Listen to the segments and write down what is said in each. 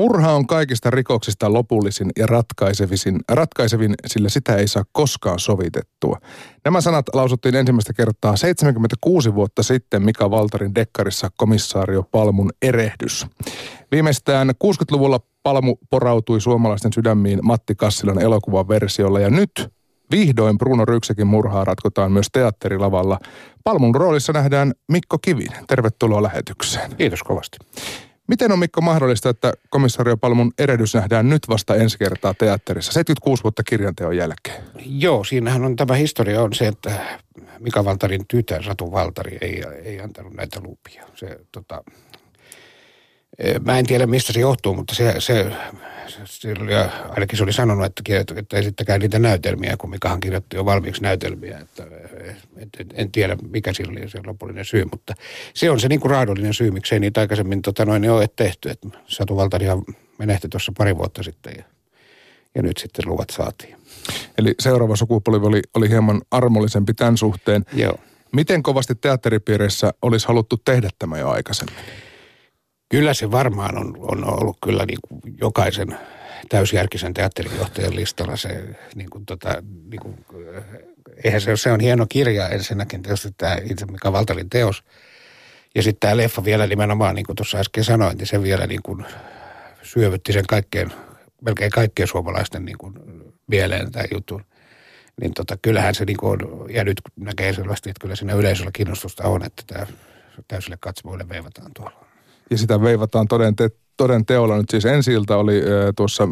Murha on kaikista rikoksista lopullisin ja ratkaisevin, ratkaisevin, sillä sitä ei saa koskaan sovitettua. Nämä sanat lausuttiin ensimmäistä kertaa 76 vuotta sitten Mika Valtarin dekkarissa komissaario Palmun erehdys. Viimeistään 60-luvulla Palmu porautui suomalaisten sydämiin Matti Kassilan elokuvan versiolla ja nyt Vihdoin Bruno Ryksekin murhaa ratkotaan myös teatterilavalla. Palmun roolissa nähdään Mikko Kivinen. Tervetuloa lähetykseen. Kiitos kovasti. Miten on Mikko mahdollista, että komissario Palmun erehdys nähdään nyt vasta ensi kertaa teatterissa, 76 vuotta kirjanteon jälkeen? Joo, siinähän on tämä historia on se, että Mika Valtarin tytär Satu Valtari ei, ei antanut näitä lupia. Se, tota, mä en tiedä mistä se johtuu, mutta se, se, se oli, ainakin se oli sanonut, että, että esittäkää niitä näytelmiä, kun Mikahan kirjoitti jo valmiiksi näytelmiä. Että, että, en tiedä, mikä sillä oli se lopullinen syy, mutta se on se niin kuin raadollinen syy, miksei niitä aikaisemmin tota, noin, ole tehty. Että Satu Valtarihan menehti tuossa pari vuotta sitten ja, ja nyt sitten luvat saatiin. Eli seuraava sukupolvi oli, oli hieman armollisempi tämän suhteen. Joo. Miten kovasti teatteripiireissä olisi haluttu tehdä tämä jo aikaisemmin? Kyllä se varmaan on, on ollut kyllä niin kuin jokaisen täysjärkisen teatterijohtajan listalla se, niin kuin tota, niin kuin, eihän se, se on hieno kirja ensinnäkin tietysti tämä itse Mika Valtalin teos. Ja sitten tämä leffa vielä nimenomaan, niin kuin tuossa äsken sanoin, niin se vielä niin kuin syövytti sen kaikkeen, melkein kaikkien suomalaisten niin kuin mieleen tämä juttu. Niin tota, kyllähän se niin kuin on, ja nyt näkee selvästi, että kyllä siinä yleisöllä kiinnostusta on, että tämä täysille katsomoille veivataan tuolla ja sitä veivataan toden, te, toden teolla. Nyt siis ensi oli äh, tuossa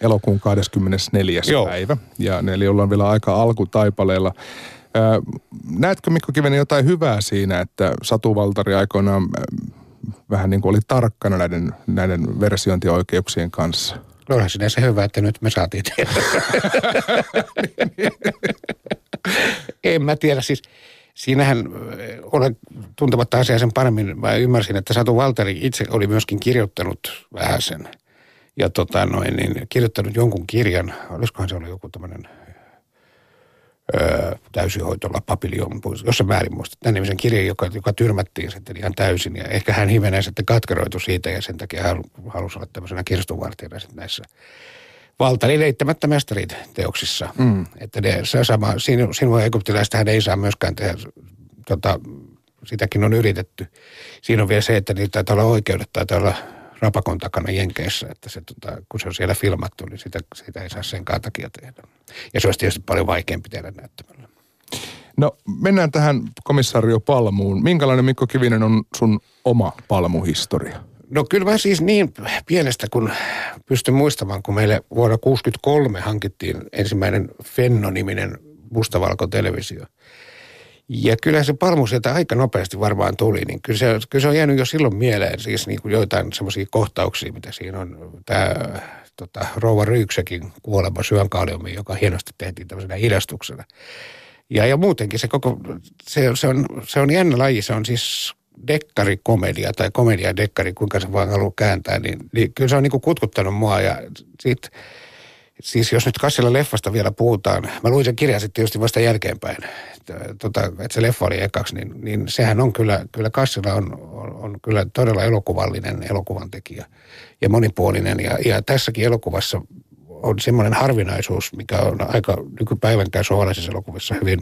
elokuun 24. Joo. päivä ja eli ollaan vielä aika alkutaipaleella. Äh, näetkö Mikko Kiveni jotain hyvää siinä, että Satu Valtari aikoinaan äh, vähän niin kuin oli tarkkana näiden, näiden versiointioikeuksien kanssa? No onhan sinne se hyvä, että nyt me saatiin tehdä. en mä tiedä, siis siinähän olen tuntematta asiaa sen paremmin, mä ymmärsin, että Satu Valteri itse oli myöskin kirjoittanut vähän sen. Ja tota noin, niin kirjoittanut jonkun kirjan, olisikohan se ollut joku tämmöinen öö, täysihoitolla papiljon, jossa määrin muista, tämän nimisen kirjan, joka, joka tyrmättiin sitten ihan täysin. Ja ehkä hän hivenen sitten katkeroitu siitä ja sen takia hän halusi olla tämmöisenä kirstunvartijana sitten näissä Valtarin eittämättä mestarit teoksissa. Mm. Että ne, se sama, sinu, sinua egyptiläistä hän ei saa myöskään tehdä, tota, sitäkin on yritetty. Siinä on vielä se, että niitä taitaa olla oikeudet, taitaa olla rapakon takana Jenkeissä, että se, tota, kun se on siellä filmattu, niin sitä, sitä ei saa sen takia tehdä. Ja se olisi tietysti paljon vaikeampi tehdä näyttämällä. No mennään tähän komissaario Palmuun. Minkälainen Mikko Kivinen on sun oma palmuhistoria? No kyllä mä siis niin pienestä kun pystyn muistamaan, kun meille vuonna 1963 hankittiin ensimmäinen Fenno-niminen mustavalko-televisio. Ja kyllä se palmu sieltä aika nopeasti varmaan tuli, niin kyllä se, kyllä se on jäänyt jo silloin mieleen, siis niin kuin joitain semmoisia kohtauksia, mitä siinä on. Tämä tota, Rouva Ryyksekin kuolema syönkaaliomiin, joka hienosti tehtiin tämmöisenä hidastuksena. Ja, ja muutenkin se koko, se, se, on, se on jännä laji, se on siis dekkarikomedia tai komedia dekkari, kuinka se vaan haluaa kääntää, niin, niin kyllä se on niin kuin kutkuttanut mua ja sit, siis jos nyt Kassilla leffasta vielä puhutaan, mä luin sen kirjan sitten tietysti vasta jälkeenpäin, tota, että se leffa oli ekaksi, niin, niin sehän on kyllä, kyllä Kassilla on, on, on kyllä todella elokuvallinen elokuvan tekijä ja monipuolinen ja, ja tässäkin elokuvassa on semmoinen harvinaisuus, mikä on aika nykypäivänkään suomalaisissa elokuvissa hyvin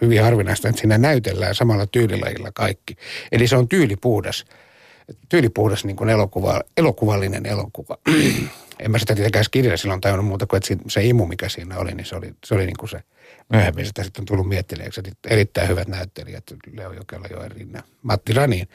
hyvin harvinaista, että siinä näytellään samalla tyylilajilla kaikki. Eli se on tyylipuhdas, tyylipuhdas niin kuin elokuva, elokuvallinen elokuva. en mä sitä tietenkään kirjalla silloin tajunnut muuta kuin, että se imu, mikä siinä oli, niin se oli, se oli niin kuin se myöhemmin sitä sitten on tullut miettineeksi. Erittäin hyvät näyttelijät, Leo Jokela, Joen Rinna, Matti Raniin,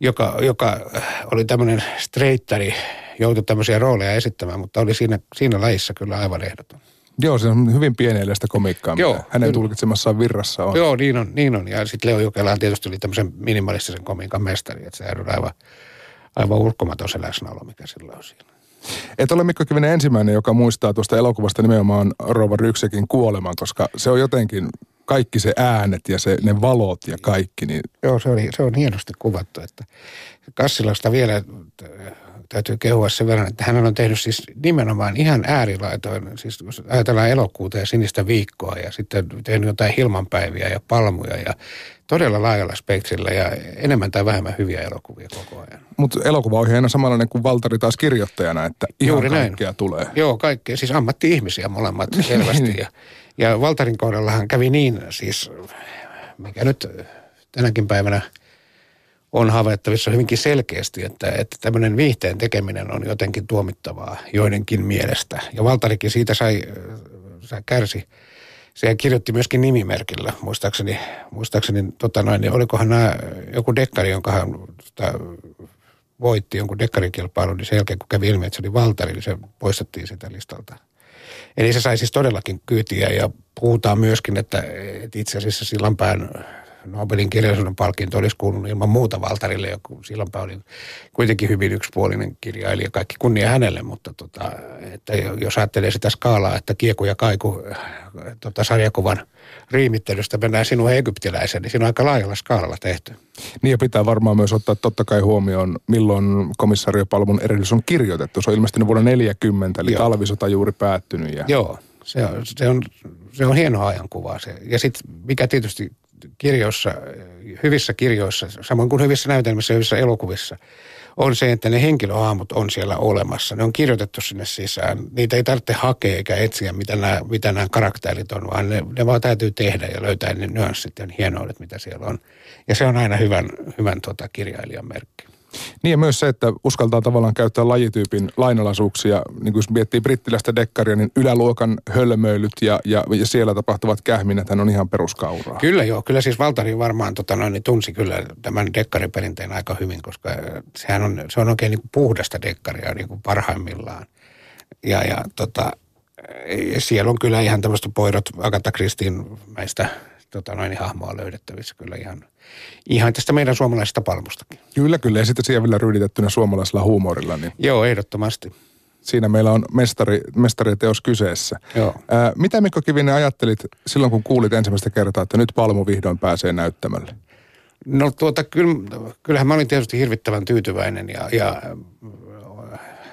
joka, joka oli tämmöinen streittari, joutui tämmöisiä rooleja esittämään, mutta oli siinä, siinä lajissa kyllä aivan ehdoton. Joo, se on hyvin pienieleistä komiikkaa, Joo, mitä hänen kyllä. tulkitsemassaan virrassa on. Joo, niin on. Niin on. Ja sitten Leo Jokelaan tietysti oli tämmöisen minimalistisen komiikan mestari, että se on aivan, aivan ulkomaton se läsnäolo, mikä sillä on siinä. Et ole Mikko Kivinen ensimmäinen, joka muistaa tuosta elokuvasta nimenomaan Rova Ryksekin kuoleman, koska se on jotenkin kaikki se äänet ja se, ne valot ja kaikki. Niin... Joo, se, oli, se on hienosti kuvattu. Että Kassilasta vielä täytyy kehua sen verran, että hän on tehnyt siis nimenomaan ihan äärilaitoin, siis jos ajatellaan elokuuta ja sinistä viikkoa ja sitten tehnyt jotain hilmanpäiviä ja palmuja ja todella laajalla spektrillä ja enemmän tai vähemmän hyviä elokuvia koko ajan. Mutta elokuva on aina samanlainen kuin Valtari taas kirjoittajana, että ihan Juuri kaikkea näin. tulee. Joo, kaikkea. Siis ammatti-ihmisiä molemmat selvästi. ja, ja Valtarin kohdallahan kävi niin siis, mikä nyt tänäkin päivänä on havaittavissa hyvinkin selkeästi, että, että tämmöinen viihteen tekeminen on jotenkin tuomittavaa joidenkin mielestä. Ja Valtarikin siitä sai, sai kärsi se kirjoitti myöskin nimimerkillä, muistaakseni, muistaakseni tota noin, niin olikohan nämä joku dekkari, jonka hän tota, voitti jonkun dekkarikilpailun, niin sen jälkeen kun kävi ilmi, että se oli Valtari, niin se poistettiin sitä listalta. Eli se sai siis todellakin kyytiä ja puhutaan myöskin, että, että itse asiassa Sillanpään Nobelin kirjallisuuden palkinto olisi kuulunut ilman muuta Valtarille, joku silloinpä oli kuitenkin hyvin yksipuolinen kirjailija, kaikki kunnia hänelle, mutta tota, että jos ajattelee sitä skaalaa, että kieku ja kaiku tota, sarjakuvan riimittelystä mennään sinun egyptiläisen, niin siinä on aika laajalla skaalalla tehty. Niin ja pitää varmaan myös ottaa totta kai huomioon, milloin komissariopalvelun erillis on kirjoitettu. Se on ilmestynyt vuonna 40, eli Joo. talvisota juuri päättynyt. Ja... Joo, se on, se on, se on hieno ajankuva. Se. Ja sitten mikä tietysti kirjoissa, hyvissä kirjoissa, samoin kuin hyvissä näytelmissä ja hyvissä elokuvissa, on se, että ne henkilöhaamut on siellä olemassa. Ne on kirjoitettu sinne sisään. Niitä ei tarvitse hakea eikä etsiä, mitä nämä, mitä nämä karakterit on, vaan ne, ne vaan täytyy tehdä ja löytää ne nyanssit ja hienoudet, mitä siellä on. Ja se on aina hyvän, hyvän tota, kirjailijan merkki. Niin ja myös se, että uskaltaa tavallaan käyttää lajityypin lainalaisuuksia, niin kuin miettii brittiläistä dekkaria, niin yläluokan hölmöilyt ja, ja, ja siellä tapahtuvat kähminät on ihan peruskauraa. Kyllä joo, kyllä siis Valtari varmaan tota noin, niin tunsi kyllä tämän dekkariperinteen aika hyvin, koska sehän on, se on oikein niin kuin puhdasta dekkaria niin kuin parhaimmillaan. Ja, ja tota, siellä on kyllä ihan tämmöistä poirot Agatha Kristin meistä tota noin, niin hahmoa löydettävissä kyllä ihan, ihan tästä meidän suomalaisesta palmustakin. Kyllä, kyllä. Ja sitten siihen vielä ryyditettynä suomalaisella huumorilla. Niin Joo, ehdottomasti. Siinä meillä on mestari, mestariteos kyseessä. Joo. Ää, mitä Mikko Kivinen ajattelit silloin, kun kuulit ensimmäistä kertaa, että nyt Palmu vihdoin pääsee näyttämälle? No tuota, kyllähän mä olin tietysti hirvittävän tyytyväinen ja, ja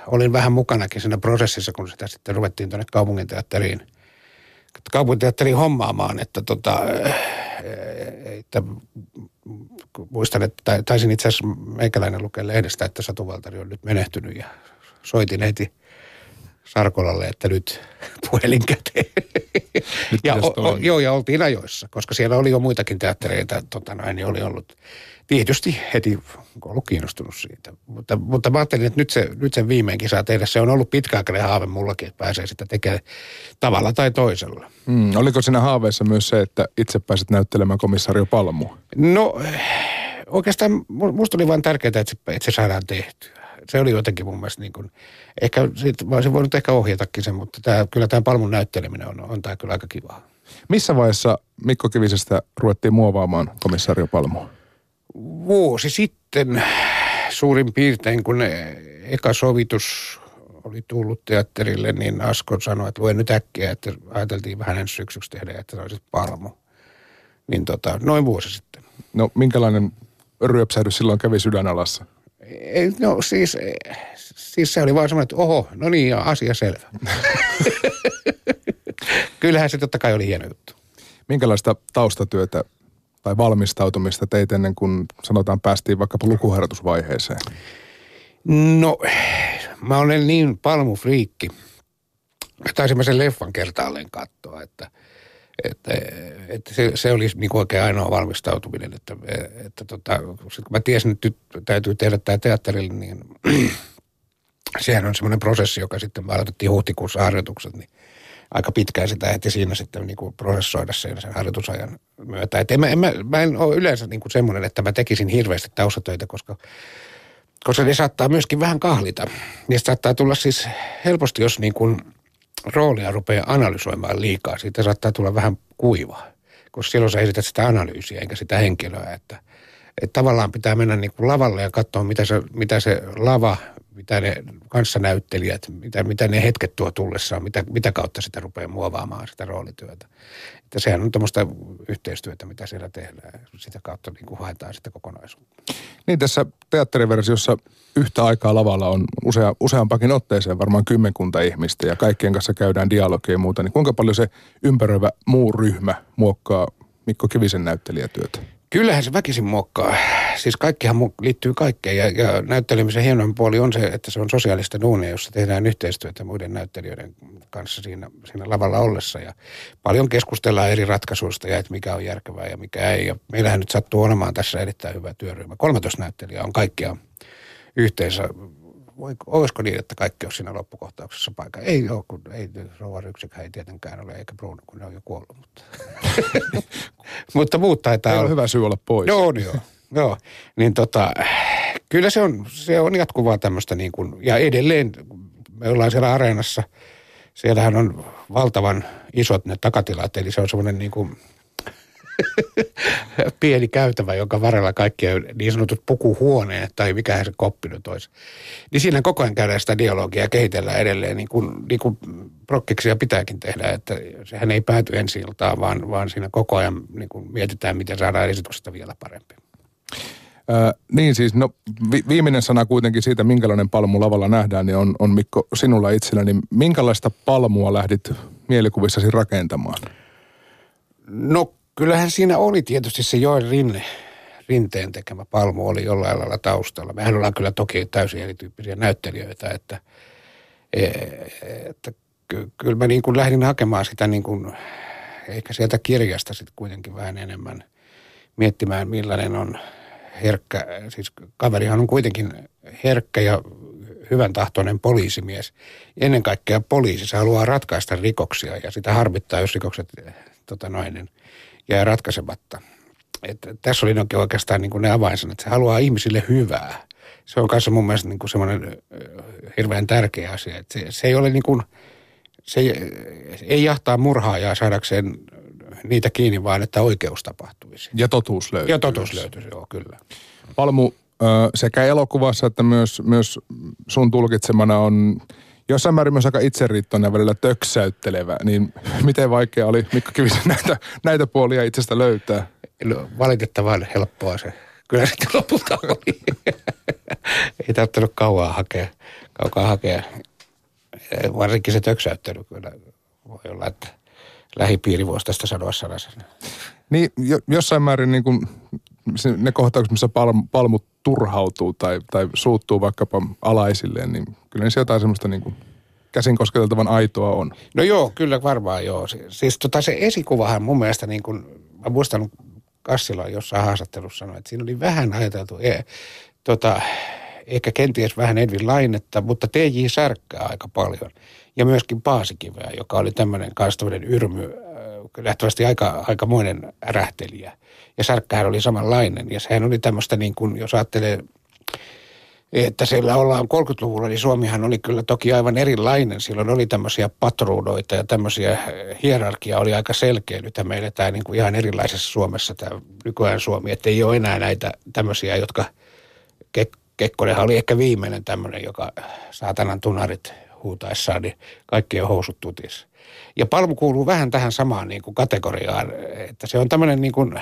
olin vähän mukanakin siinä prosessissa, kun sitä sitten ruvettiin tuonne kaupunginteatteriin – kaupunginteatteriin hommaamaan, että, tota, että muistan, että taisin itse asiassa meikäläinen lukea lehdestä, että Satu Valtari on nyt menehtynyt ja soitin heti Sarkolalle, että nyt puhelin käteen. Nyt ja, o, o, joo, ja oltiin ajoissa, koska siellä oli jo muitakin teattereita, tota näin, niin oli ollut tietysti heti ollut kiinnostunut siitä. Mutta, mutta mä ajattelin, että nyt, se, nyt sen viimeinkin saa tehdä. Se on ollut pitkäaikainen haave mullakin, että pääsee sitä tekemään tavalla tai toisella. Mm, oliko siinä haaveessa myös se, että itse pääsit näyttelemään komissario Palmua? No oikeastaan musta oli vain tärkeää, että se, että se saadaan tehtyä. Se oli jotenkin mun mielestä niin kuin, ehkä siitä, mä olisin voinut ehkä ohjatakin sen, mutta tämä, kyllä tämä Palmun näytteleminen on, on tämä kyllä aika kivaa. Missä vaiheessa Mikko Kivisestä ruvettiin muovaamaan komissario Palmua? vuosi sitten suurin piirtein, kun eka sovitus oli tullut teatterille, niin Asko sanoi, että voi nyt äkkiä, että ajateltiin vähän ensi syksyksi tehdä, että se olisi palmo. Niin tota, noin vuosi sitten. No minkälainen ryöpsähdys silloin kävi sydänalassa? Ei, no siis, siis se oli vaan semmoinen, että oho, no niin, ja asia selvä. Kyllähän se totta kai oli hieno juttu. Minkälaista taustatyötä tai valmistautumista teit ennen kuin sanotaan päästiin vaikkapa lukuharjoitusvaiheeseen? No, mä olen niin palmufriikki. Taisin mä sen leffan kertaalleen katsoa, että, että, että se, se oli niin oikein ainoa valmistautuminen. Että, että tota, kun mä tiesin, että nyt täytyy tehdä tämä teatterille, niin sehän on semmoinen prosessi, joka sitten me aloitettiin huhtikuussa harjoitukset, niin aika pitkään sitä ehti siinä sitten niin kuin prosessoida sen, sen harjoitusajan myötä. Et en mä, en, mä, mä en ole yleensä niin kuin semmoinen, että mä tekisin hirveästi taustatöitä, koska, koska ne saattaa myöskin vähän kahlita. Niistä saattaa tulla siis helposti, jos niin kuin roolia rupeaa analysoimaan liikaa, siitä saattaa tulla vähän kuivaa. Koska silloin sä esität sitä analyysiä eikä sitä henkilöä, että, että tavallaan pitää mennä niin kuin lavalle ja katsoa, mitä se, mitä se lava mitä ne kanssanäyttelijät, mitä, mitä ne hetket tuo tullessaan, mitä, mitä kautta sitä rupeaa muovaamaan sitä roolityötä. Että sehän on tämmöistä yhteistyötä, mitä siellä tehdään. Sitä kautta niin kuin haetaan sitä kokonaisuutta. Niin tässä teatteriversiossa yhtä aikaa lavalla on usea, useampakin otteeseen varmaan kymmenkunta ihmistä ja kaikkien kanssa käydään dialogia ja muuta. Niin kuinka paljon se ympäröivä muu ryhmä muokkaa Mikko Kivisen näyttelijätyötä? Kyllähän se väkisin muokkaa. Siis kaikkihan liittyy kaikkeen ja, ja näyttelemisen hienoin puoli on se, että se on sosiaalista duunia, jossa tehdään yhteistyötä muiden näyttelijöiden kanssa siinä, siinä lavalla ollessa. Ja paljon keskustellaan eri ratkaisuista ja että mikä on järkevää ja mikä ei. Ja meillähän nyt sattuu olemaan tässä erittäin hyvä työryhmä. 13 näyttelijää on kaikkia yhteensä olisiko niin, että kaikki on siinä loppukohtauksessa paikka? Ei ole, kun ei, rouva Ryksikään ei tietenkään ole, eikä Bruno, kun ne on jo kuollut. Mutta, mutta muut taitaa ei olla. hyvä syy olla pois. Joo, joo. joo. Niin tota, kyllä se on, se on jatkuvaa tämmöistä niin kuin, ja edelleen me ollaan siellä areenassa, siellähän on valtavan isot ne takatilat, eli se on semmoinen niin kuin pieni käytävä, jonka varrella kaikki niin sanotut pukuhuoneet tai mikä se koppi nyt olisi. Niin siinä koko ajan käydään sitä dialogia ja kehitellään edelleen niin kuin, niin kuin prokkiksia pitääkin tehdä, että sehän ei pääty ensi iltaan, vaan, vaan siinä koko ajan niin kuin mietitään, miten saadaan esityksestä vielä parempi. Ää, niin siis, no vi- viimeinen sana kuitenkin siitä, minkälainen palmu lavalla nähdään, niin on, on Mikko sinulla itsellä, niin minkälaista palmua lähdit mielikuvissasi rakentamaan? No kyllähän siinä oli tietysti se Joel Rinne, Rinteen tekemä palmu oli jollain lailla taustalla. Mehän ollaan kyllä toki täysin erityyppisiä näyttelijöitä, että, e, että kyllä mä niin kuin lähdin hakemaan sitä niin kuin, ehkä sieltä kirjasta sitten kuitenkin vähän enemmän miettimään, millainen on herkkä, siis kaverihan on kuitenkin herkkä ja hyvän tahtoinen poliisimies. Ennen kaikkea poliisi, se haluaa ratkaista rikoksia ja sitä harmittaa, jos rikokset tota noin, niin jää ratkaisematta. Et tässä oli oikeastaan niin kuin ne avainsanat. Se haluaa ihmisille hyvää. Se on kanssa mun mielestä niin kuin semmoinen hirveän tärkeä asia. Et se, se ei ole niin kuin, se ei, ei jahtaa murhaajaa saadakseen niitä kiinni, vaan että oikeus tapahtuisi. Ja totuus löytyy. Ja totuus löytyy, joo, kyllä. Palmu, sekä elokuvassa että myös, myös sun tulkitsemana on jossain määrin myös aika itseriittoinen välillä töksäyttelevä, niin miten vaikea oli Mikko Kivisen näitä, näitä puolia itsestä löytää? No, valitettavan helppoa se. Kyllä sitten lopulta oli. Ei tarvittanut kauaa hakea, kaukaa hakea. Varsinkin se töksäyttely kyllä voi olla, että lähipiiri voisi tästä sanoa sanasen. Niin, jo, jossain määrin niin kuin ne kohtaukset, missä palm, palmut turhautuu tai, tai suuttuu vaikkapa alaisilleen, niin kyllä se jotain semmoista niin kuin käsin kosketeltavan aitoa on. No joo, kyllä varmaan joo. Siis tota se esikuvahan mun mielestä niin kuin, mä muistan Kassila jossain haastattelussa sanoi, että siinä oli vähän ajateltu, e, tota, ehkä kenties vähän Edvin Lainetta, mutta TJ Särkkää aika paljon. Ja myöskin Paasikiveä, joka oli tämmöinen kanssa tämmöinen yrmy, lähtevästi aika, aikamoinen ärähtelijä. Ja Särkkähän oli samanlainen. Ja sehän oli tämmöistä niin kuin, jos ajattelee, että siellä ollaan 30-luvulla, niin Suomihan oli kyllä toki aivan erilainen. Silloin oli tämmöisiä patruunoita ja tämmöisiä hierarkia oli aika selkeä. Nyt me eletään niin kuin ihan erilaisessa Suomessa tämä nykyään Suomi, että ei ole enää näitä tämmöisiä, jotka Kekkonenhan oli ehkä viimeinen tämmöinen, joka saatanan tunarit huutaessaan, niin kaikki on housut tutissa. Ja Palmu kuuluu vähän tähän samaan niin kuin kategoriaan, että se on tämmöinen niin kuin,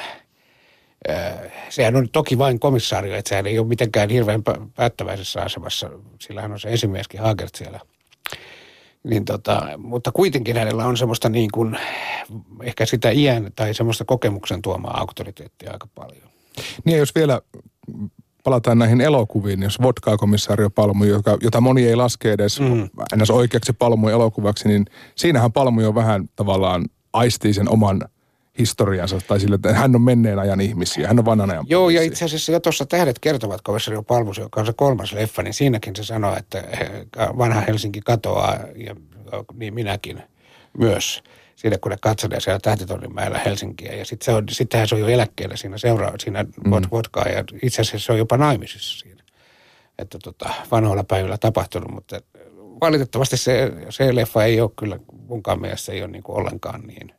äh, sehän on toki vain komissaario, että sehän ei ole mitenkään hirveän päättäväisessä asemassa. Sillähän on se esimieskin Hagert siellä. Niin tota, mutta kuitenkin hänellä on semmoista niin kuin, ehkä sitä iän tai semmoista kokemuksen tuomaa auktoriteettia aika paljon. Niin jos vielä palataan näihin elokuviin, jos vodkaa komissaario Palmu, joka, jota moni ei laske edes mm. ennäs oikeaksi Palmu elokuvaksi, niin siinähän Palmu on vähän tavallaan aistii sen oman historiansa, tai sille, että hän on menneen ajan ihmisiä, hän on vanhan ajan Joo, ja itse asiassa jo tuossa Tähdet kertovat komissario Palmus, joka on se kolmas leffa, niin siinäkin se sanoo, että vanha Helsinki katoaa, ja niin minäkin myös siinä, kun ne katselee siellä Tähtitornimäellä Helsinkiä. Ja sitten se on, sittenhän se on jo eläkkeellä siinä seuraa, siinä mm. vodkaa ja itse asiassa se on jopa naimisissa siinä. Että tota, vanhoilla päivillä tapahtunut, mutta valitettavasti se, se leffa ei ole kyllä munkaan mielestä ei ole niin kuin ollenkaan niin,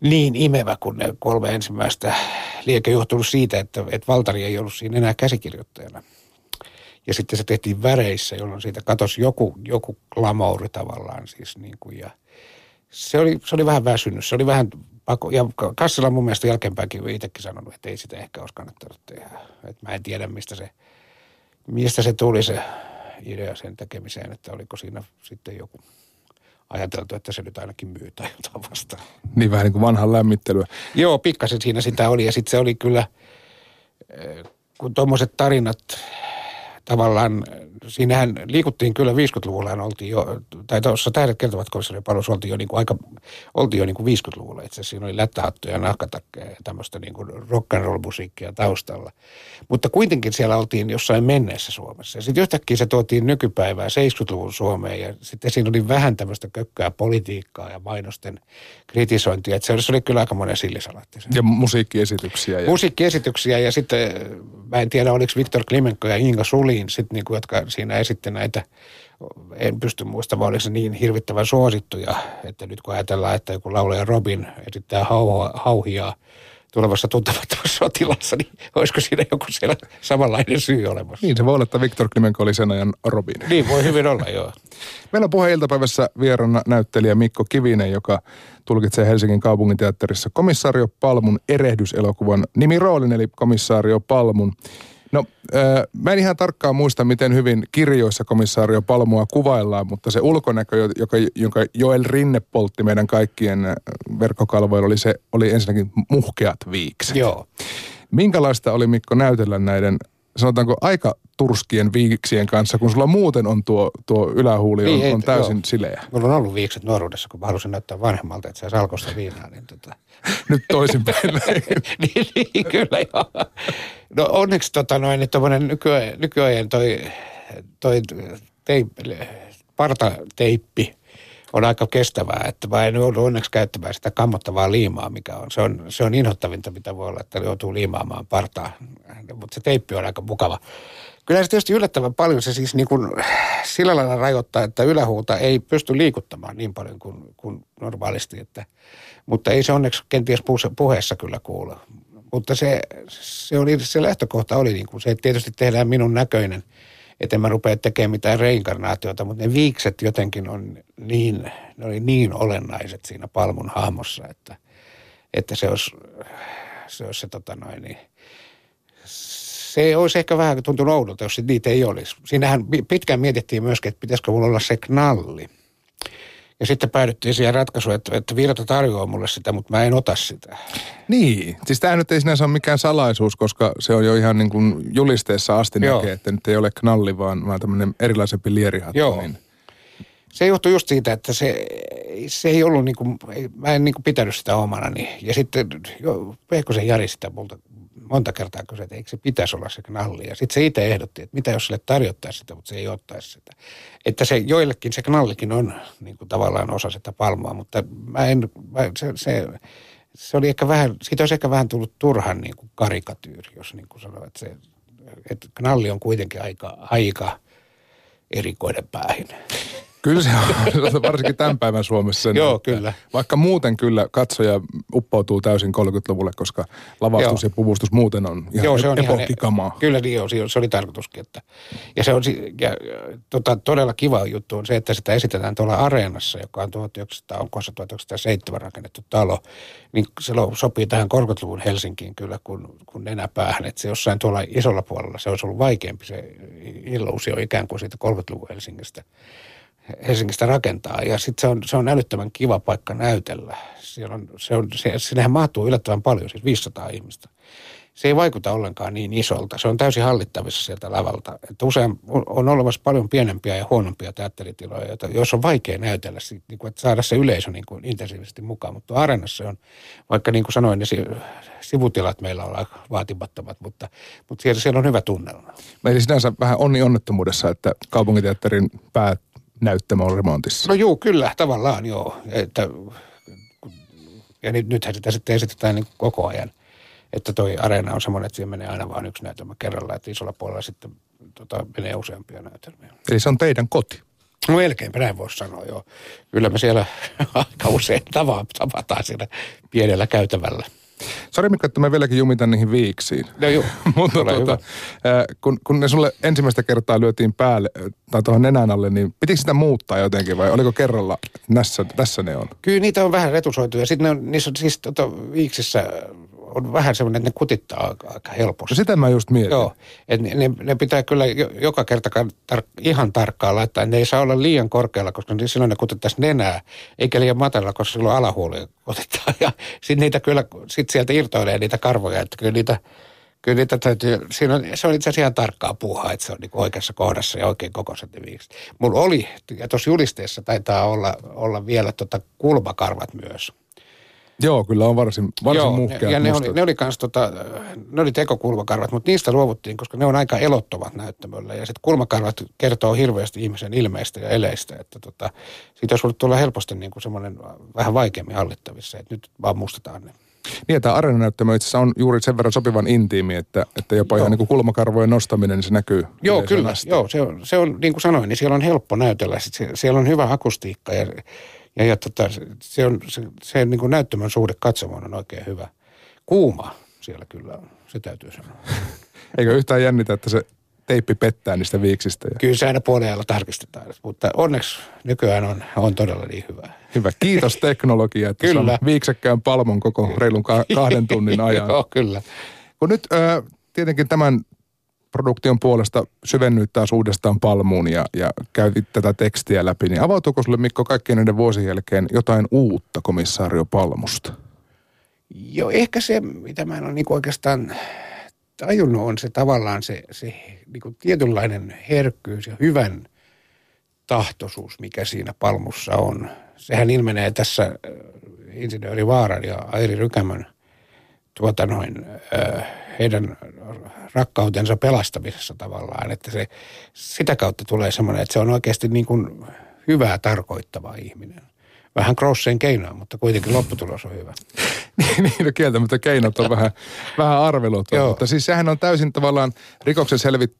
niin imevä kuin ne kolme ensimmäistä lieke johtunut siitä, että, että Valtari ei ollut siinä enää käsikirjoittajana. Ja sitten se tehtiin väreissä, jolloin siitä katosi joku, joku glamouri tavallaan siis niin kuin, ja se oli, se oli vähän väsynyt. Se oli vähän pako, ja Kassila mun mielestä jälkeenpäinkin itsekin sanonut, että ei sitä ehkä olisi kannattanut tehdä. Että mä en tiedä, mistä se, mistä se tuli se idea sen tekemiseen, että oliko siinä sitten joku ajateltu, että se nyt ainakin myy tai jotain vastaan. Niin vähän niin kuin vanhan lämmittelyä. Joo, pikkasen siinä sitä oli ja sitten se oli kyllä, eh, kun tuommoiset tarinat tavallaan, siinähän liikuttiin kyllä 50-luvulla, oltiin jo, tai tuossa tähdet kertovat komissari palvelussa oltiin jo niin kuin aika, oltiin jo niin kuin 50-luvulla itse asiassa. Siinä oli lättähattuja, nahkatakkeja ja tämmöistä niin kuin rock and roll musiikkia taustalla. Mutta kuitenkin siellä oltiin jossain menneessä Suomessa. Ja sitten yhtäkkiä se tuotiin nykypäivää 70-luvun Suomeen ja sitten siinä oli vähän tämmöistä kökkää politiikkaa ja mainosten kritisointia. Että se oli kyllä aika monen sillisalaatti. Ja musiikkiesityksiä. Ja... Musiikkiesityksiä ja sitten mä en tiedä oliko Viktor Klimenko ja Inga Sulin, sit, niin kuin, jotka siinä esitti näitä, en pysty muistamaan, oliko se niin hirvittävän suosittuja, että nyt kun ajatellaan, että joku laulaja Robin esittää hauhia, hauhia tulevassa tuntemattomassa sotilassa, niin olisiko siinä joku siellä samanlainen syy olemassa? Niin, se voi olla, että Viktor Klimenko oli sen ajan Robin. Niin, voi hyvin olla, joo. Meillä on puheen iltapäivässä vierana näyttelijä Mikko Kivinen, joka tulkitsee Helsingin kaupunginteatterissa komissaario Palmun erehdyselokuvan nimiroolin, eli komissaario Palmun. No, äh, mä en ihan tarkkaan muista, miten hyvin kirjoissa komissaario Palmua kuvaillaan, mutta se ulkonäkö, joka, jonka Joel Rinne poltti meidän kaikkien verkkokalvoilla, oli, se, oli ensinnäkin muhkeat viikset. Joo. Minkälaista oli Mikko näytellä näiden sanotaanko aika turskien viiksien kanssa, kun sulla muuten on tuo, tuo ylähuuli niin, on, ei, on täysin joo. sileä. Mulla on ollut viikset nuoruudessa, kun mä halusin näyttää vanhemmalta, että se alkosta viinaa. Niin tota... Nyt toisinpäin. niin, niin, kyllä joo. No onneksi tota noin, niin tuommoinen nykyajan, nykyajan toi, toi teip, partateippi, on aika kestävää, että mä en joudu onneksi käyttämään sitä kammottavaa liimaa, mikä on. Se on, se on inhottavinta, mitä voi olla, että joutuu liimaamaan partaa, mutta se teippi on aika mukava. Kyllä se tietysti yllättävän paljon se siis niin kuin sillä lailla rajoittaa, että ylähuuta ei pysty liikuttamaan niin paljon kuin, kuin normaalisti, että, mutta ei se onneksi kenties puheessa kyllä kuule. Mutta se, se, oli, se lähtökohta oli niin kuin se, että tietysti tehdään minun näköinen – että en mä rupea tekemään mitään reinkarnaatiota, mutta ne viikset jotenkin on niin, ne oli niin olennaiset siinä Palmun hahmossa, että, että se olisi se, olisi se tota noin, niin, se olisi ehkä vähän tuntunut oudolta, jos niitä ei olisi. Siinähän pitkään mietittiin myöskin, että pitäisikö mulla olla se knalli. Ja sitten päädyttiin siihen ratkaisuun, että, että Virta tarjoaa mulle sitä, mutta mä en ota sitä. Niin, siis tämä nyt ei sinänsä ole mikään salaisuus, koska se on jo ihan niin kuin julisteessa asti Joo. näkee, että nyt ei ole knalli, vaan, vaan tämmöinen erilaisempi lierihattu. Joo. Niin. Se johtui just siitä, että se, se ei ollut niin kuin, mä en niin kuin pitänyt sitä omana. Niin. Ja sitten jo, Pehkosen Jari sitä multa monta kertaa kysyi, että eikö se pitäisi olla se knalli. Ja sitten se itse ehdotti, että mitä jos sille tarjottaisi sitä, mutta se ei ottaisi sitä. Että se joillekin se knallikin on niin kuin tavallaan osa sitä palmaa, mutta mä en, mä, se, se, se, oli ehkä vähän, siitä olisi ehkä vähän tullut turhan niin kuin karikatyyri, jos niin kuin sanoo, että se, että knalli on kuitenkin aika, aika erikoinen päähin. Kyllä se on, varsinkin tämän päivän Suomessa. Joo, että kyllä. Vaikka muuten kyllä katsoja uppoutuu täysin 30-luvulle, koska lavastus Joo. ja puvustus muuten on ihan Joo, se on epokkikamaa. Ihan, kyllä niin on, se oli tarkoituskin. Että, ja se on ja, tota, todella kiva juttu on se, että sitä esitetään tuolla areenassa, joka on 1900, onko se 1907 rakennettu talo, niin se sopii tähän 30-luvun Helsinkiin kyllä kun, kun nenäpäähän. Että se jossain tuolla isolla puolella se olisi ollut vaikeampi se illuusio ikään kuin siitä 30-luvun Helsingistä. Helsingistä rakentaa. Ja sitten se on, se on älyttömän kiva paikka näytellä. Siellä on, se on, se, sinnehän mahtuu yllättävän paljon, siis 500 ihmistä. Se ei vaikuta ollenkaan niin isolta. Se on täysin hallittavissa sieltä lavalta. Että usein on olemassa paljon pienempiä ja huonompia teatteritiloja, joita, jos on vaikea näytellä, niin kuin, että saada se yleisö niin kuin intensiivisesti mukaan. Mutta areenassa on, vaikka niin kuin sanoin, niin sivutilat meillä on vaatimattomat, mutta, mutta siellä, siellä on hyvä tunnelma. Meillä sinänsä vähän onni onnettomuudessa, että kaupunginteatterin päät näyttämö on remontissa. No juu, kyllä, tavallaan joo. Että, ja nyt, nythän sitä sitten esitetään niin koko ajan. Että toi areena on semmoinen, että siihen menee aina vain yksi näytelmä kerralla, että isolla puolella sitten tota, menee useampia näytelmiä. Eli se on teidän koti? No melkeinpä näin voisi sanoa, joo. Kyllä me siellä aika usein tavataan siinä pienellä käytävällä. Sori Mikko, että mä vieläkin jumitan niihin viiksiin. No joo, Mutta tuota, ää, kun, kun ne sulle ensimmäistä kertaa lyötiin päälle tai tuohon nenän alle, niin pitikö sitä muuttaa jotenkin vai oliko kerralla, että tässä, ne on? Kyllä niitä on vähän retusoitu ja sitten ne on, niissä on siis tota, viiksissä on vähän semmoinen, että ne kutittaa aika, aika helposti. No sitä mä just mietin. Joo, et ne, ne, ne pitää kyllä jo, joka kerta tar, ihan tarkkaan laittaa. Ne ei saa olla liian korkealla, koska silloin ne kutettaisiin nenää, eikä liian matalalla, koska silloin alahuoli otetaan. Ja sitten niitä kyllä, sit sieltä irtoilee niitä karvoja, että kyllä niitä, kyllä niitä täytyy, siinä on, se on itse asiassa ihan tarkkaa puuhaa, että se on niinku oikeassa kohdassa ja oikein kokoiset ne viikset. Mulla oli, ja tuossa julisteessa taitaa olla, olla vielä tota kulmakarvat myös. Joo, kyllä on varsin, varsin Joo, muhkeat ja ne mustat. oli, ne oli kans tota, ne oli tekokulmakarvat, mutta niistä luovuttiin, koska ne on aika elottomat näyttämöllä. Ja sitten kulmakarvat kertoo hirveästi ihmisen ilmeistä ja eleistä, että tota, siitä olisi voinut tulla helposti niin kuin semmoinen vähän vaikeammin hallittavissa, että nyt vaan mustetaan ne. Niin, että areenanäyttämö itse asiassa on juuri sen verran sopivan intiimi, että, että jopa Joo. ihan niin kuin kulmakarvojen nostaminen, niin se näkyy. Joo, kyllä. asti. Joo, se on, se on, niin kuin sanoin, niin siellä on helppo näytellä. Siellä on hyvä akustiikka ja, ja, ja tota, se, on, se, se niin kuin näyttämön suhde katsomaan on oikein hyvä. Kuuma siellä kyllä on, se täytyy sanoa. Eikö yhtään jännitä, että se teippi pettää niistä viiksistä? Ja... Kyllä se aina puolella tarkistetaan, mutta onneksi nykyään on, on todella niin hyvä. Hyvä. Kiitos teknologia, että Kyllä. viiksekkään palmon koko reilun ka- kahden tunnin ajan. Joo, kyllä. Kun nyt ö, tietenkin tämän produktion puolesta syvennyt taas uudestaan palmuun ja, ja käytit tätä tekstiä läpi, niin avautuuko sulle Mikko kaikkien näiden vuosien jälkeen jotain uutta komissaario Palmusta? Joo, ehkä se, mitä mä en ole niin oikeastaan tajunnut, on se tavallaan se, se niin tietynlainen herkkyys ja hyvän tahtoisuus, mikä siinä palmussa on. Sehän ilmenee tässä äh, insinööri Vaaran ja Airi Rykämön tuota noin, äh, heidän rakkautensa pelastamisessa tavallaan. Että se, sitä kautta tulee semmoinen, että se on oikeasti niin kuin hyvää tarkoittava ihminen. Vähän Grossen keinoa, mutta kuitenkin lopputulos on hyvä. niin, niin, no kieltämättä keinot on vähän, vähän arveluttava, Joo. mutta siis sehän on täysin tavallaan rikoksen selvit,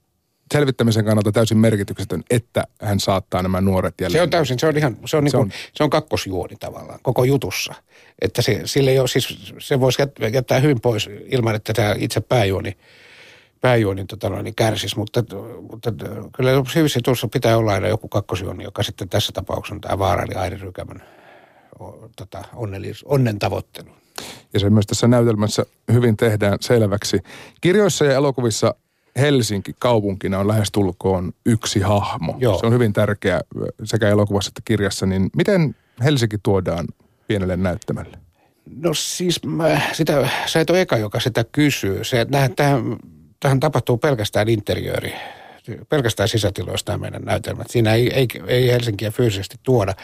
selvittämisen kannalta täysin merkityksetön, että hän saattaa nämä nuoret jälleen. Se on täysin, se on ihan, se on, niin Se kuin, on- se on kakkosjuoni tavallaan koko jutussa. Että se, sille ei ole, siis se voisi jät- jättää hyvin pois ilman, että tämä itse pääjuoni, pääjuoni tota noin, niin kärsisi, mutta, mutta kyllä hyvissä tuossa pitää olla aina joku kakkosjuoni, joka sitten tässä tapauksessa on tämä Vaara eli Airi Rykämän o, tota, onnellis, onnen tavoittelu. Ja se myös tässä näytelmässä hyvin tehdään selväksi. Kirjoissa ja elokuvissa Helsinki kaupunkina on lähestulkoon yksi hahmo. Joo. Se on hyvin tärkeä sekä elokuvassa että kirjassa. Niin miten Helsinki tuodaan pienelle näyttämälle? No siis mä, sitä, sä et ole eka, joka sitä kysyy. Se, että tähän, tähän, tapahtuu pelkästään interiööri, pelkästään sisätiloista nämä meidän näytelmät. Siinä ei, ei, ei Helsinkiä fyysisesti tuoda.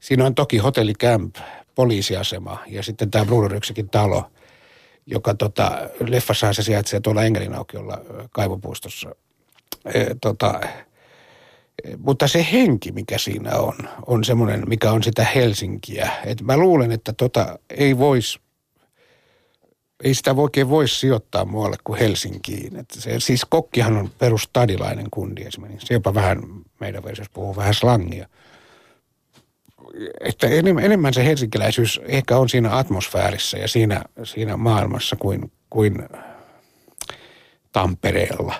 Siinä on toki hotellikämp, poliisiasema ja sitten tämä Bruderyksekin talo, joka tota, leffassa se sijaitsee tuolla Engelinaukiolla kaivopuistossa. E, tota, e, mutta se henki, mikä siinä on, on semmoinen, mikä on sitä Helsinkiä. Et mä luulen, että tota ei voisi ei sitä oikein voi sijoittaa muualle kuin Helsinkiin. Että se, siis kokkihan on perustadilainen kundi esimerkiksi. Se jopa vähän, meidän versiossa puhuu vähän slangia. Että enemmän, enemmän se helsinkiläisyys ehkä on siinä atmosfäärissä ja siinä, siinä maailmassa kuin, kuin Tampereella.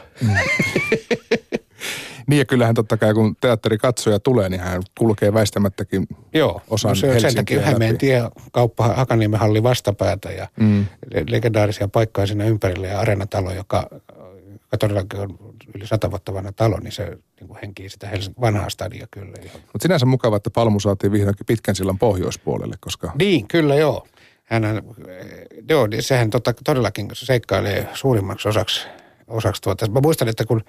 Niin ja kyllähän totta kai kun teatterikatsoja tulee, niin hän kulkee väistämättäkin Joo, osan no se on sen takia. Hämeen tie, kauppa Hakaniemen halli vastapäätä ja mm. legendaarisia paikkoja siinä ympärillä ja areenatalo, joka, joka todellakin on yli sata vuotta vanha talo, niin se niin kuin henkii sitä Helsingin vanhaa stadia kyllä. Mutta sinänsä mukava, että Palmu saatiin vihdoinkin pitkän sillan pohjoispuolelle, koska Niin, kyllä joo. Hänhän, joo, niin sehän tota, todellakin seikkailee suurimmaksi osaksi, osaksi tuota. Mä muistan, että kun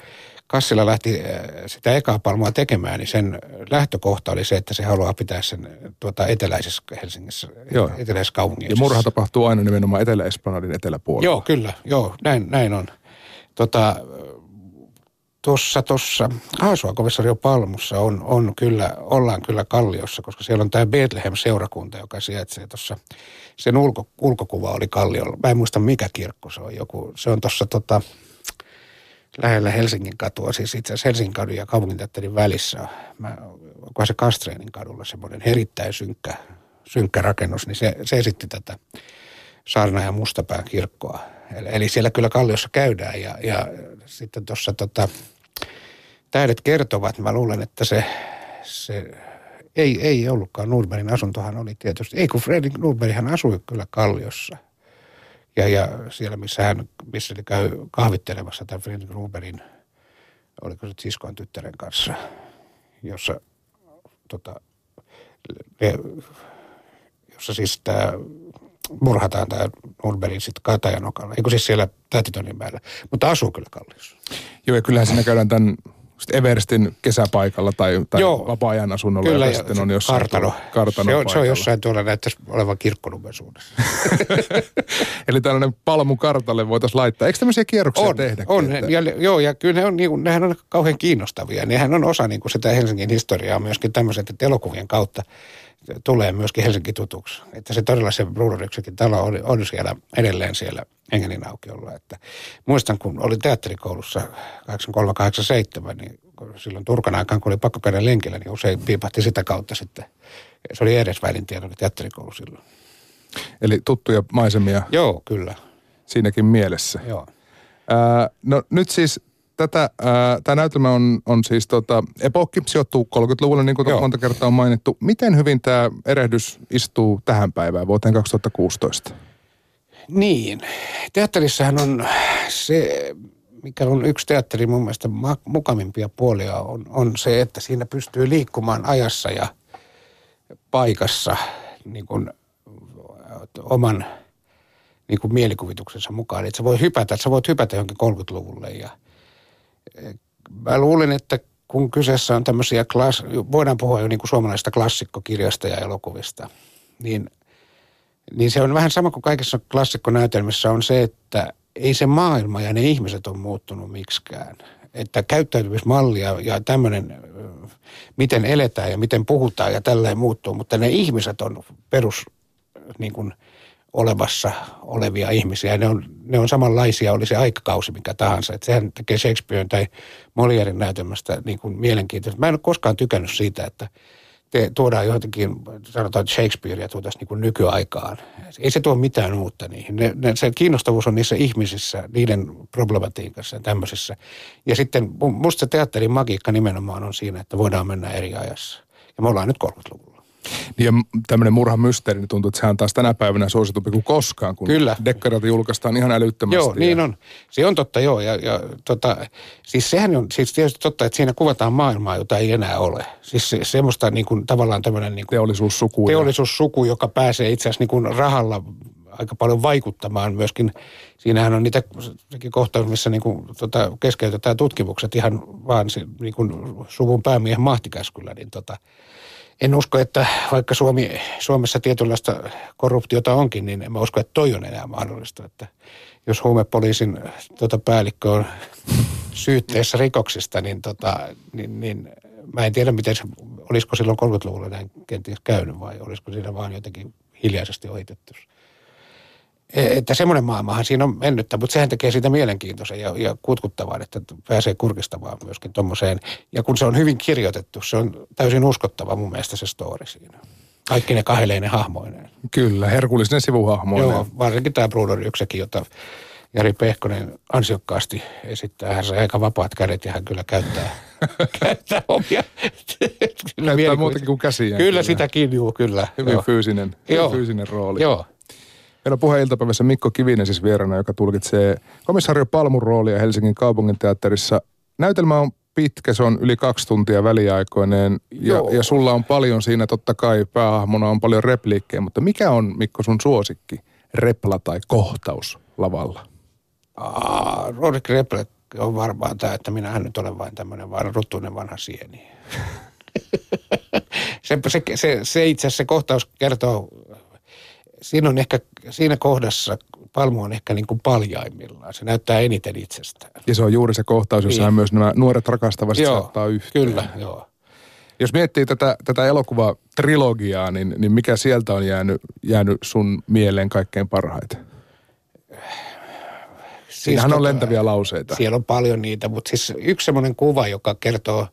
Kassila lähti äh, sitä ekaa palmua tekemään, niin sen lähtökohta oli se, että se haluaa pitää sen tuota, eteläisessä Helsingissä, Joo. eteläisessä kaupungissa. ja murha tapahtuu aina nimenomaan Etelä-Esplanadin eteläpuolella. Joo, kyllä, joo, näin, näin on. Tota, tuossa, tuossa. Aasuakovissario Palmussa. On, on kyllä, ollaan kyllä Kalliossa, koska siellä on tämä Bethlehem-seurakunta, joka sijaitsee tuossa, sen ulko, ulkokuva oli Kalliolla. Mä en muista mikä kirkko se on, joku, se on tuossa tota, lähellä Helsingin katua, siis itse asiassa Helsingin kadun ja kaupunginteatterin välissä. Mä, onkohan se Kastreenin kadulla semmoinen erittäin synkkä, synkkä rakennus, niin se, se esitti tätä Saarna ja Mustapään kirkkoa. Eli, siellä kyllä Kalliossa käydään ja, ja sitten tuossa tota, tähdet kertovat, mä luulen, että se, se ei, ei ollutkaan Nurberin asuntohan oli tietysti. Ei kun Fredrik Nurberg hän asui kyllä Kalliossa. Ja, ja siellä, missä hän missä käy kahvittelemassa tämän Fredrik Nurberin, oliko se siskon tyttären kanssa, jossa, tota, ne, jossa siis tämä murhataan tämä Nurberin sitten Katajanokalla. Eikö siis siellä Tätitoninmäellä, mutta asuu kyllä Kalliossa. Joo, ja kyllähän siinä käydään tämän Everestin kesäpaikalla tai, tai vapaa-ajan asunnolla. Kyllä, ja sitten on jossain kartano. kartano se, on, se on jossain tuolla näyttäisi olevan kirkkonummen suunnassa. Eli tällainen palmu kartalle voitaisiin laittaa. Eikö tämmöisiä kierroksia on, tehdä? On, että... ja, joo, ja kyllä ne on, niin kuin, nehän on kauhean kiinnostavia. Nehän on osa niin kuin sitä Helsingin historiaa myöskin tämmöiset, että elokuvien kautta tulee myöskin Helsinki tutuksi. Että se todella se Bruderyksekin talo on, on siellä edelleen siellä Engelin aukiolla. Että muistan, kun olin teatterikoulussa 83-87, niin silloin Turkan aikaan, kun oli pakko käydä lenkillä, niin usein piipahti sitä kautta sitten. Se oli edes välintiedon oli teatterikoulu silloin. Eli tuttuja maisemia. Joo, kyllä. Siinäkin mielessä. Joo. Ää, no nyt siis tätä, tämä näytelmä on, on siis tota, epokki, sijoittuu 30-luvulle, niin kuin Joo. monta kertaa on mainittu. Miten hyvin tämä erehdys istuu tähän päivään, vuoteen 2016? Niin, teatterissahan on se, mikä on yksi teatteri mun mielestä mukamimpia puolia, on, on se, että siinä pystyy liikkumaan ajassa ja paikassa niin kuin, oman niin kuin mielikuvituksensa mukaan. Että sä voit hypätä, sä voit hypätä johonkin 30-luvulle ja – mä luulen, että kun kyseessä on tämmöisiä, klass, voidaan puhua jo niin kuin suomalaisista klassikkokirjasta ja elokuvista, niin, niin se on vähän sama kuin kaikissa klassikkonäytelmissä on se, että ei se maailma ja ne ihmiset on muuttunut miksikään. Että käyttäytymismalli ja, ja tämmöinen, miten eletään ja miten puhutaan ja tälleen muuttuu, mutta ne ihmiset on perus niin kuin – olevassa olevia ihmisiä. Ne on, ne on samanlaisia, oli se aikakausi mikä tahansa. Että sehän tekee Shakespearen tai Molierin näytelmästä niin kuin mielenkiintoista. Mä en ole koskaan tykännyt siitä, että te, tuodaan jotenkin, sanotaan, että Shakespearea tuotaisiin niin kuin nykyaikaan. Ei se tuo mitään uutta niihin. Ne, ne, se kiinnostavuus on niissä ihmisissä, niiden problematiikassa ja tämmöisissä. Ja sitten musta teatterin magiikka nimenomaan on siinä, että voidaan mennä eri ajassa. Ja me ollaan nyt 30-luvulla. Niin ja tämmöinen murhan mysteeri, niin tuntuu, että sehän on taas tänä päivänä suositumpi kuin koskaan, kun Kyllä. dekkarat julkaistaan ihan älyttömästi. Joo, niin on. Se on totta, joo. Ja, ja tota, siis sehän on siis tietysti totta, että siinä kuvataan maailmaa, jota ei enää ole. Siis se, semmoista niin kuin, tavallaan tämmöinen... Niin kuin, teollisuussuku. Teollisuussuku, joka pääsee itse asiassa niin kuin rahalla aika paljon vaikuttamaan myöskin. Siinähän on niitä kohtaus, missä niin kuin, tota, keskeytetään tutkimukset ihan vaan niin kuin suvun päämiehen mahtikäskyllä, niin tota, en usko, että vaikka Suomi, Suomessa tietynlaista korruptiota onkin, niin en usko, että toi on enää mahdollista. Että jos huumepoliisin tota, päällikkö on syytteessä rikoksista, niin, tota, niin, niin mä en tiedä, miten se, olisiko silloin 30-luvulla näin kenties käynyt vai olisiko siinä vaan jotenkin hiljaisesti ohitettu. E, että semmoinen maailmahan siinä on mennyttä, mutta sehän tekee siitä mielenkiintoisen ja, ja kutkuttavan, että pääsee kurkistamaan myöskin tuommoiseen. Ja kun se on hyvin kirjoitettu, se on täysin uskottava mun mielestä se story siinä. Kaikki ne kahdeleinen hahmoineen. Kyllä, herkullinen sivuhahmoinen. Joo, varsinkin tämä Bruder Yksekin, jota Jari Pehkonen ansiokkaasti esittää. Hän sai aika vapaat kädet ja hän kyllä käyttää, käyttää omia. kyllä käyttää muutakin kuin käsiä. Kyllä, kyllä. sitäkin, juu, kyllä. Hyvin, joo. fyysinen, hyvin joo. fyysinen rooli. Joo. Meillä on puheeniltapäivässä Mikko Kivinen siis vieraana, joka tulkitsee komissario Palmun roolia Helsingin kaupunginteatterissa. Näytelmä on pitkä, se on yli kaksi tuntia väliaikoineen ja, ja sulla on paljon siinä totta kai päähahmona on paljon repliikkejä, mutta mikä on Mikko sun suosikki repla tai kohtaus lavalla? Rodrik Reple on varmaan tämä, että minähän nyt olen vain tämmöinen vaan ruttuinen vanha sieni. se, se, se, se itse asiassa se kohtaus kertoo siinä on ehkä, siinä kohdassa Palmu on ehkä niin kuin paljaimmillaan. Se näyttää eniten itsestään. Ja se on juuri se kohtaus, jossa niin. myös nämä nuoret rakastavat joo, saattaa yhteen. Kyllä, joo. Jos miettii tätä, tätä elokuvatrilogiaa, niin, niin mikä sieltä on jäänyt, jäänyt sun mieleen kaikkein parhaiten? Siis Siinähän tota, on lentäviä lauseita. Siellä on paljon niitä, mutta siis yksi semmoinen kuva, joka kertoo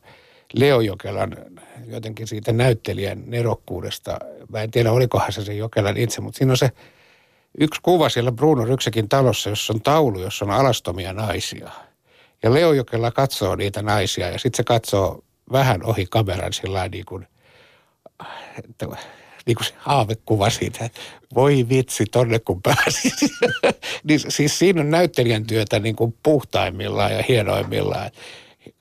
Leo Jokelan jotenkin siitä näyttelijän nerokkuudesta. Mä en tiedä, olikohan se se Jokelan itse, mutta siinä on se yksi kuva siellä Bruno Ryksekin talossa, jossa on taulu, jossa on alastomia naisia. Ja Leo Jokela katsoo niitä naisia ja sitten se katsoo vähän ohi kameran sillä niin kuin, että, niin kuin se haavekuva siitä, voi vitsi, tonne kun pääsi. niin, siis siinä on näyttelijän työtä niin kuin puhtaimmillaan ja hienoimmillaan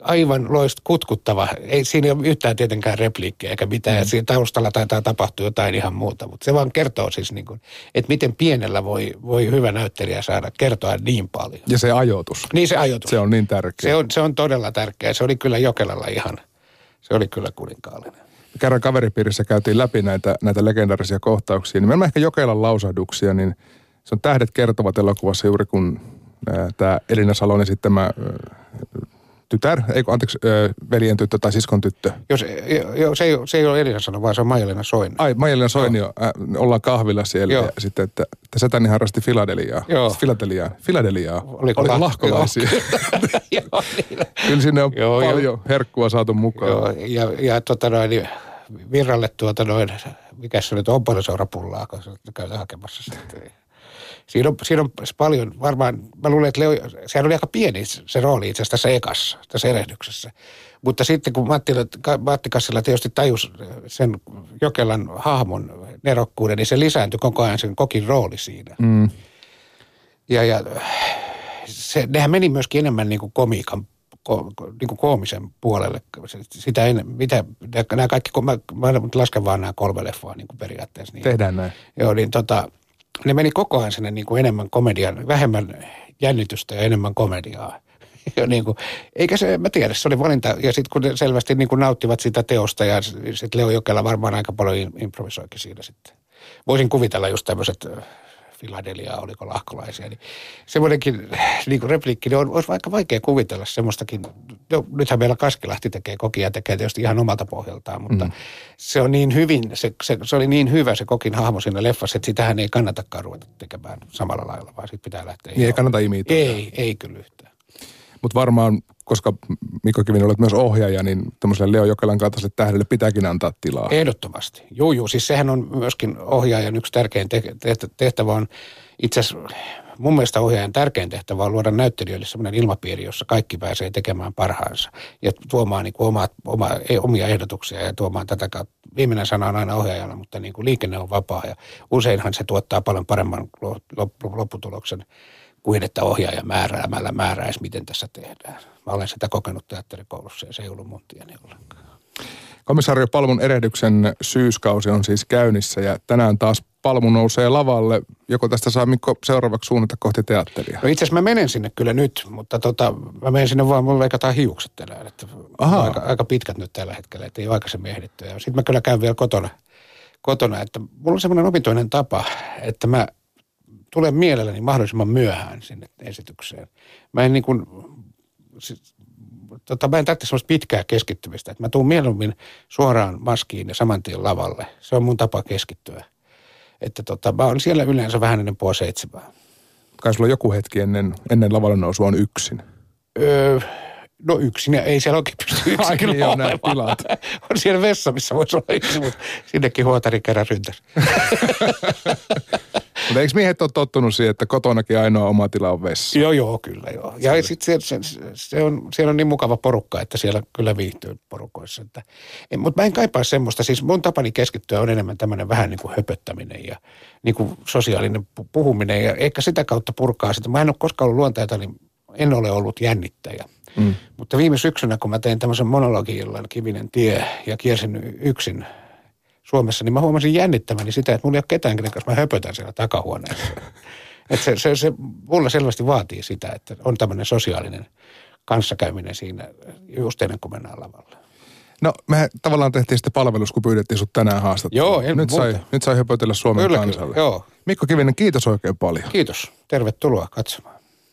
aivan loist kutkuttava. Ei siinä ei ole yhtään tietenkään repliikkiä eikä mitään. Mm. siinä taustalla taitaa tapahtua jotain ihan muuta. Mutta se vaan kertoo siis, niin kuin, että miten pienellä voi, voi hyvä näyttelijä saada kertoa niin paljon. Ja se ajoitus. Niin se ajoitus. Se on niin tärkeä. Se on, se on todella tärkeä. Se oli kyllä Jokelalla ihan, se oli kyllä kuninkaallinen. Kerran kaveripiirissä käytiin läpi näitä, näitä legendaarisia kohtauksia. Niin ehkä Jokelan lausahduksia, niin se on Tähdet kertovat elokuvassa juuri kun tämä Elina Salon esittämä tytär, ei anteeksi, veljen tyttö tai siskon tyttö. Jos, jo, se, ei, se ei ole Elina Sano, vaan se on Maija-Leena Soini. Ai, Maija-Leena Soini, joo. Äh, ollaan kahvilla siellä joo. ja sitten, että, että setäni harrasti Filadeliaa. Joo. Filadeliaa. Filadeliaa. Oliko, Oliko lahkolaisia? joo, niin. Kyllä sinne on joo, paljon joo. herkkua saatu mukaan. Joo, ja, ja tota noin, Virralle tuota noin, mikä se nyt on, pullaa, kun se käy hakemassa sitten. Siinä on, siinä on paljon, varmaan, mä luulen, että Leo, sehän oli aika pieni se rooli itse asiassa tässä ekassa, tässä erehdyksessä. Mutta sitten kun Matti, Matti Kassila tietysti tajus sen Jokelan hahmon nerokkuuden, niin se lisääntyi koko ajan sen kokin rooli siinä. Mm. Ja, ja se, nehän meni myöskin enemmän niin kuin komiikan ko, niin kuin koomisen puolelle. Sitä ei, mitä, nämä kaikki, mä, mä lasken vaan nämä kolme leffaa niin kuin periaatteessa. Niin, Tehdään näin. Joo, niin tota, ne meni koko ajan sinne niin kuin enemmän komedian, vähemmän jännitystä ja enemmän komediaa. Ja niin kuin, eikä se, mä tiedä, se oli valinta. Ja sitten kun ne selvästi niin kuin nauttivat sitä teosta ja sitten Leo Jokela varmaan aika paljon improvisoikin siinä sitten. Voisin kuvitella just tämmöiset Filadelia, oliko lahkolaisia, niin semmoinenkin niin kuin repliikki, niin on, olisi vaikka vaikea kuvitella semmoistakin, no, nythän meillä Kaskilahti tekee kokia, tekee tietysti ihan omalta pohjaltaan, mutta mm. se on niin hyvin, se, se, se, oli niin hyvä se kokin hahmo siinä leffassa, että sitähän ei kannatakaan ruveta tekemään samalla lailla, vaan sitten pitää lähteä. Niin ei kannata imitoida. Ei, ei kyllä yhtään. Mutta varmaan, koska Mikko Kivinen olet myös ohjaaja, niin tämmöiselle Leo Jokelan kaltaiselle tähdelle pitääkin antaa tilaa. Ehdottomasti. Joo, joo. Siis sehän on myöskin ohjaajan yksi tärkein tehtävä on itse mun mielestä ohjaajan tärkein tehtävä on luoda näyttelijöille sellainen ilmapiiri, jossa kaikki pääsee tekemään parhaansa ja tuomaan niin kuin omat, oma, omia ehdotuksia ja tuomaan tätä kautta. Viimeinen sana on aina ohjaajana, mutta niin kuin liikenne on vapaa ja useinhan se tuottaa paljon paremman lopputuloksen kuin että ohjaaja määräämällä määräisi, miten tässä tehdään. Mä olen sitä kokenut teatterikoulussa ja se ei ollut mun tieni ollenkaan. Komisario Palmun erehdyksen syyskausi on siis käynnissä ja tänään taas Palmu nousee lavalle. Joko tästä saa Mikko seuraavaksi suunnata kohti teatteria? No itse asiassa mä menen sinne kyllä nyt, mutta tota, mä menen sinne vaan, mulla leikataan hiukset tänään. Että aika, aika, pitkät nyt tällä hetkellä, että ei ole aikaisemmin ehditty. Sitten mä kyllä käyn vielä kotona, kotona että mulla on semmoinen opintoinen tapa, että mä tulen mielelläni mahdollisimman myöhään sinne esitykseen. Mä en niin kuin, siis, tota, mä en tarvitse semmoista pitkää keskittymistä. Että mä tuun mieluummin suoraan maskiin ja saman tien lavalle. Se on mun tapa keskittyä. Että tota, mä olen siellä yleensä vähän ennen puoli seitsemää. Kai sulla joku hetki ennen, ennen lavalle nousua on yksin. Öö, No yksin, ja ei siellä oikein pysty yksin Ai, niin, on tilat. on siellä vessa, missä voisi olla yksin, mutta sinnekin huotari kerran ryntäs. Mutta eikö miehet ole tottunut siihen, että kotonakin ainoa oma tila on vessa? Joo, joo, kyllä joo. Ja sitten se, se, se, on, siellä on niin mukava porukka, että siellä kyllä viihtyy porukoissa. Että, mutta mä en kaipaa semmoista. Siis mun tapani keskittyä on enemmän tämmöinen vähän niin kuin höpöttäminen ja niin kuin sosiaalinen puhuminen. Ja eikä sitä kautta purkaa sitä. Mä en ole koskaan ollut luonteelta, niin en ole ollut jännittäjä. Mm. Mutta viime syksynä, kun mä tein tämmöisen monologiillan Kivinen tie ja kiersin yksin Suomessa, niin mä huomasin jännittämäni sitä, että mulla ei ole ketään, kenen kanssa mä höpötän siellä takahuoneessa. että se, se, se, mulla selvästi vaatii sitä, että on tämmöinen sosiaalinen kanssakäyminen siinä just ennen kuin mennään lavalle. No me tavallaan tehtiin sitten palvelus, kun pyydettiin sut tänään haastattelua. Joo, en nyt sai, nyt sai höpötellä Suomen kyllä, kansalle. Kyllä, joo. Mikko Kivinen, kiitos oikein paljon. Kiitos. Tervetuloa katsomaan.